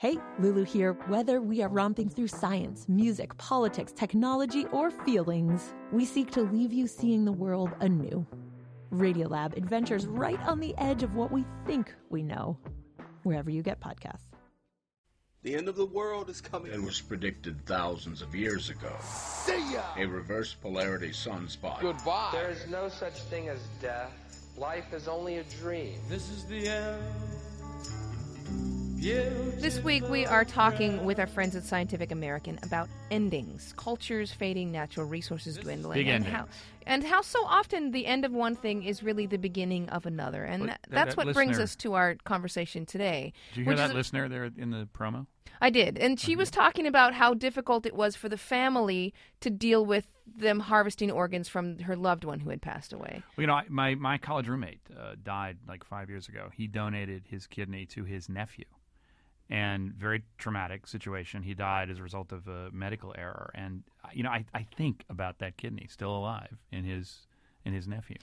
Hey, Lulu here. Whether we are romping through science, music, politics, technology, or feelings, we seek to leave you seeing the world anew. Radiolab adventures right on the edge of what we think we know, wherever you get podcasts. The end of the world is coming. It was predicted thousands of years ago. See ya! A reverse polarity sunspot. Goodbye. There is no such thing as death. Life is only a dream. This is the end. This week, we are talking with our friends at Scientific American about endings, cultures fading, natural resources dwindling, and how and how so often the end of one thing is really the beginning of another, and Well, that- that- that's that what brings us to our conversation today. Did you hear that is- listener there in the promo? I did, and she was talking about how difficult it was for the family to deal with them harvesting organs from her loved one who had passed away. Well, you know, I, my my college roommate uh, died like five years ago. He donated his kidney to his nephew, and very traumatic situation. He died as a result of a medical error, and uh, you know, I, I think about that kidney still alive in his in his nephew.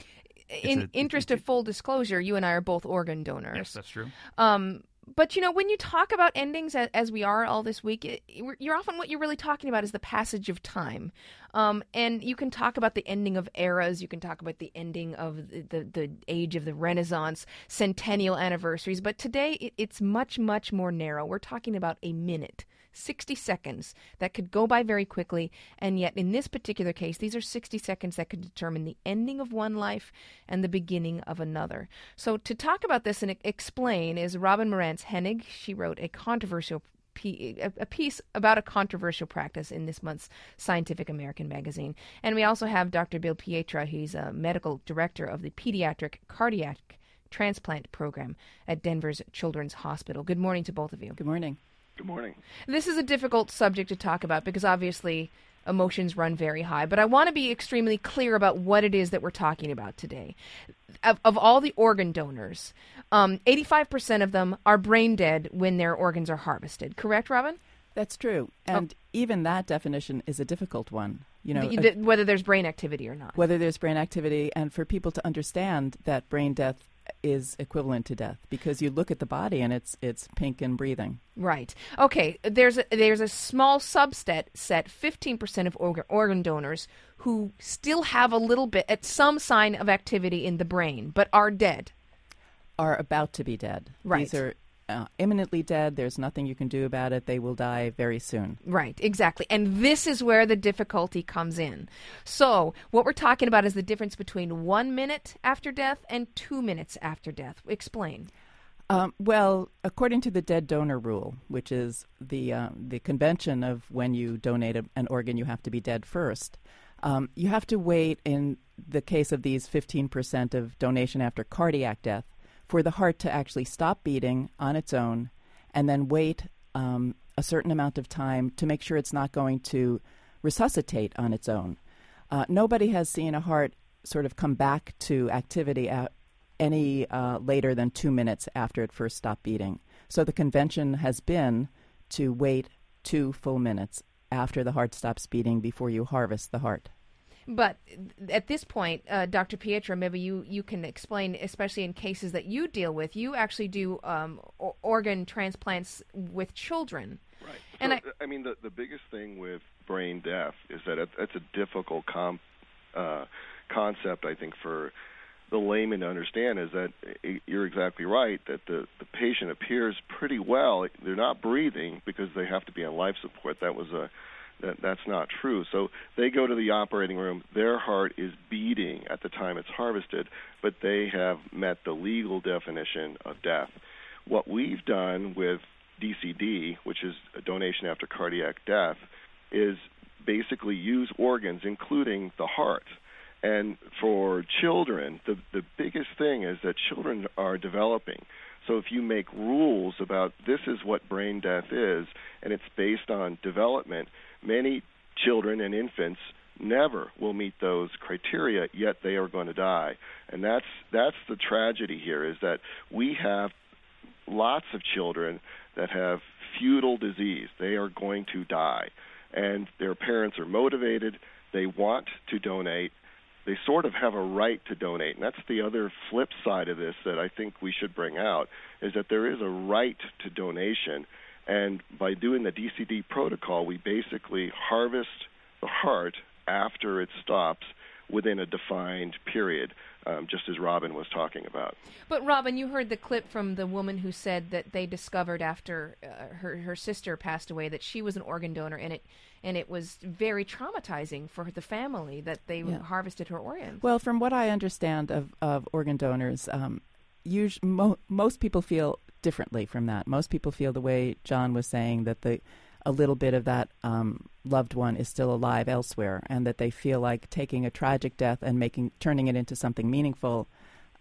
In a- interest of full disclosure, you and I are both organ donors. Yes, that's true. Um, but you know, when you talk about endings, as, we are all this week, it, you're often what you're really talking about is the passage of time. Um, and you can talk about the ending of eras. You can talk about the ending of the the, the age of the Renaissance, centennial anniversaries. But today, it, it's much much more narrow. We're talking about a minute. 60 seconds that could go by very quickly, and yet in this particular case, these are 60 seconds that could determine the ending of one life and the beginning of another. So, to talk about this and explain is Robin Marantz Henig. She wrote a controversial a piece about a controversial practice in this month's Scientific American magazine. And we also have Dr. Bill Pietra. He's a medical director of the Pediatric Cardiac Transplant Program at Denver's Children's Hospital. Good morning to both of you. Good morning. Good morning. This is a difficult subject to talk about because obviously emotions run very high, but I want to be extremely clear about what it is that we're talking about today. Of, of all the organ donors, um, 85% of them are brain dead when their organs are harvested. Correct, Robin? That's true. And even that definition is a difficult one. You know, The- the- whether there's brain activity or not. whether there's brain activity and for people to understand that brain death is equivalent to death because you look at the body and it's it's pink and breathing. Right. Okay. There's a, there's a small subset, set 15% of organ, organ donors who still have a little bit, at some sign of activity in the brain, but are dead. Are about to be dead. Right. These are uh, imminently dead. There's nothing you can do about it. They will die very soon. Right, exactly. And this is where the difficulty comes in. So, what we're talking about is the difference between one minute after death and two minutes after death. Explain. Um, well, according to the dead donor rule, which is the uh, the convention of when you donate a, an organ, you have to be dead first. Um, you have to wait, in the case of these 15% of donation after cardiac death, for the heart to actually stop beating on its own, and then wait um, a certain amount of time to make sure it's not going to resuscitate on its own. Uh, nobody has seen a heart sort of come back to activity at any uh, later than two minutes after it first stopped beating. So the convention has been to wait two full minutes after the heart stops beating before you harvest the heart. But at this point, uh, Dr. Pietra, maybe you, you can explain, especially in cases that you deal with, you actually do um, o- organ transplants with children. Right. And so, I- I, mean, the the biggest thing with brain death is that it, it's a difficult com, uh, concept. I think for the layman to understand is that you're exactly right that the the patient appears pretty well. They're not breathing because they have to be on life support. That was a that that's not true. So they go to the operating room. Their heart is beating at the time it's harvested, but they have met the legal definition of death. What we've done with DCD, which is a donation after cardiac death, is basically use organs, including the heart. And for children, the the biggest thing is that children are developing. So if you make rules about this is what brain death is, and it's based on development, many children and infants never will meet those criteria, yet they are going to die. And that's that's the tragedy here is that we have lots of children that have futile disease. They are going to die. And their parents are motivated, they want to donate, they sort of have a right to donate. And that's the other flip side of this that I think we should bring out is that there is a right to donation And by doing the DCD protocol, we basically harvest the heart after it stops within a defined period, um, just as Robin was talking about. But Robin, you heard the clip from the woman who said that they discovered after uh, her her sister passed away that she was an organ donor, and it and it was very traumatizing for the family that they Yeah. harvested her organs. Well, from what I understand of, of organ donors, um, us- mo- most people feel differently from that. Most people feel the way John was saying that the a little bit of that um, loved one is still alive elsewhere, and that they feel like taking a tragic death and making turning it into something meaningful.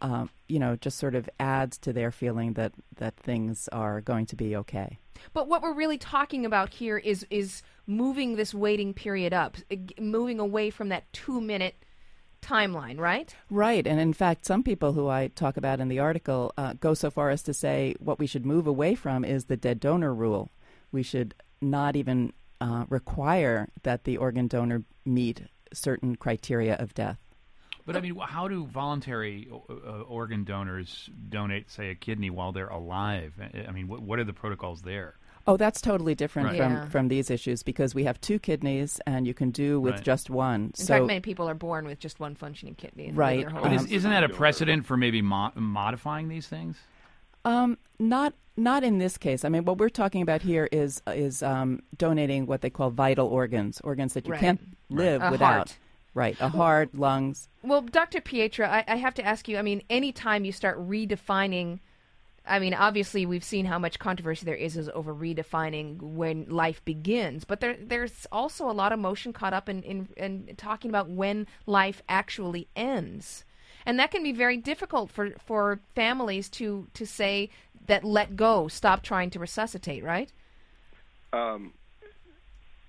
Um, you know, just sort of adds to their feeling that that things are going to be okay. But what we're really talking about here is is moving this waiting period up, moving away from that two minute timeline, right? Right, and in fact, some people who I talk about in the article uh, go so far as to say what we should move away from is the dead donor rule. We should not even uh, require that the organ donor meet certain criteria of death. But I mean, how do voluntary uh, uh, organ donors donate, say, a kidney while they're alive? I I mean, what, what are the protocols there? Oh, that's totally different Right. from, Yeah. from these issues because we have two kidneys and you can do with Right. just one. In so fact, many people are born with just one functioning kidney. Right. their whole But Um, is, isn't that a precedent for maybe mo- modifying these things? Um, not not in this case. I mean, what we're talking about here is is um, donating what they call vital organs, organs that you Right. can't live A without. heart. Right, a heart, lungs. Well, Dr. Pietra, I, I have to ask you. I mean, anytime you start redefining, I mean, obviously we've seen how much controversy there is, over redefining when life begins, but there there's also a lot of motion caught up in, in in talking about when life actually ends, and that can be very difficult for for families to to say that let go, stop trying to resuscitate, right? Um,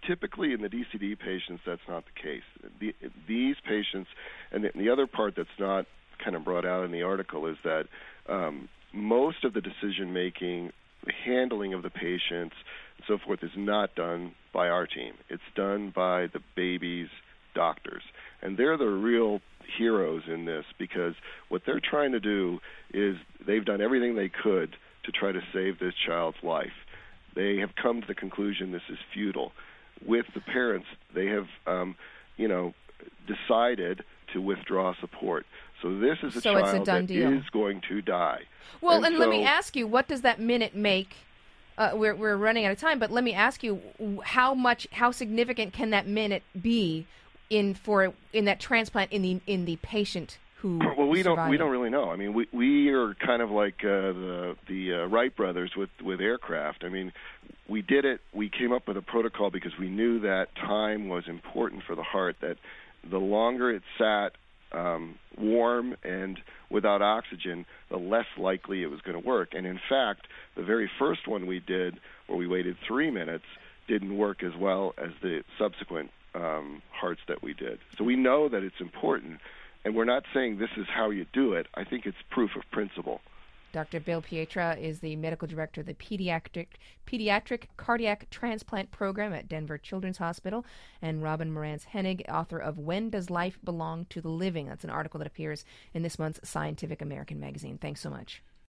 typically, in the DCD patients, that's not the case. The, these patients, and the, the other part that's not kind of brought out in the article is that um, most of the decision making, the handling of the patients, and so forth, is not done by our team. It's done by the baby's doctors, and they're the real heroes in this because what they're trying to do is they've done everything they could to try to save this child's life they have come to the conclusion this is futile. With the parents, they have, um, you know, decided to withdraw support. So this is a So it's a that deal. is going to die. Well, and, let me ask you, what does that minute make? Uh, we're we're running out of time, but let me ask you, how much, how significant can that minute be in for in that transplant in the in the patient who? Well, we don't we don't really know. I mean, we we are kind of like uh, the the uh, Wright brothers with with aircraft. I mean, we did it. We came up with a protocol because we knew that time was important for the heart. That the longer it sat um, warm and without oxygen, the less likely it was going to work. And in fact, the very first one we did, where we waited three minutes, didn't work as well as the subsequent um, hearts that we did. So we know that it's important, and we're not saying this is how you do it. I think it's proof of principle. Dr. Bill Pietra is the medical director of the pediatric pediatric cardiac transplant program at Denver Children's Hospital, and Robin Marantz Henig, author of "When Does Life Belong to the Living?" That's an article that appears in this month's Scientific American magazine. Thanks so much.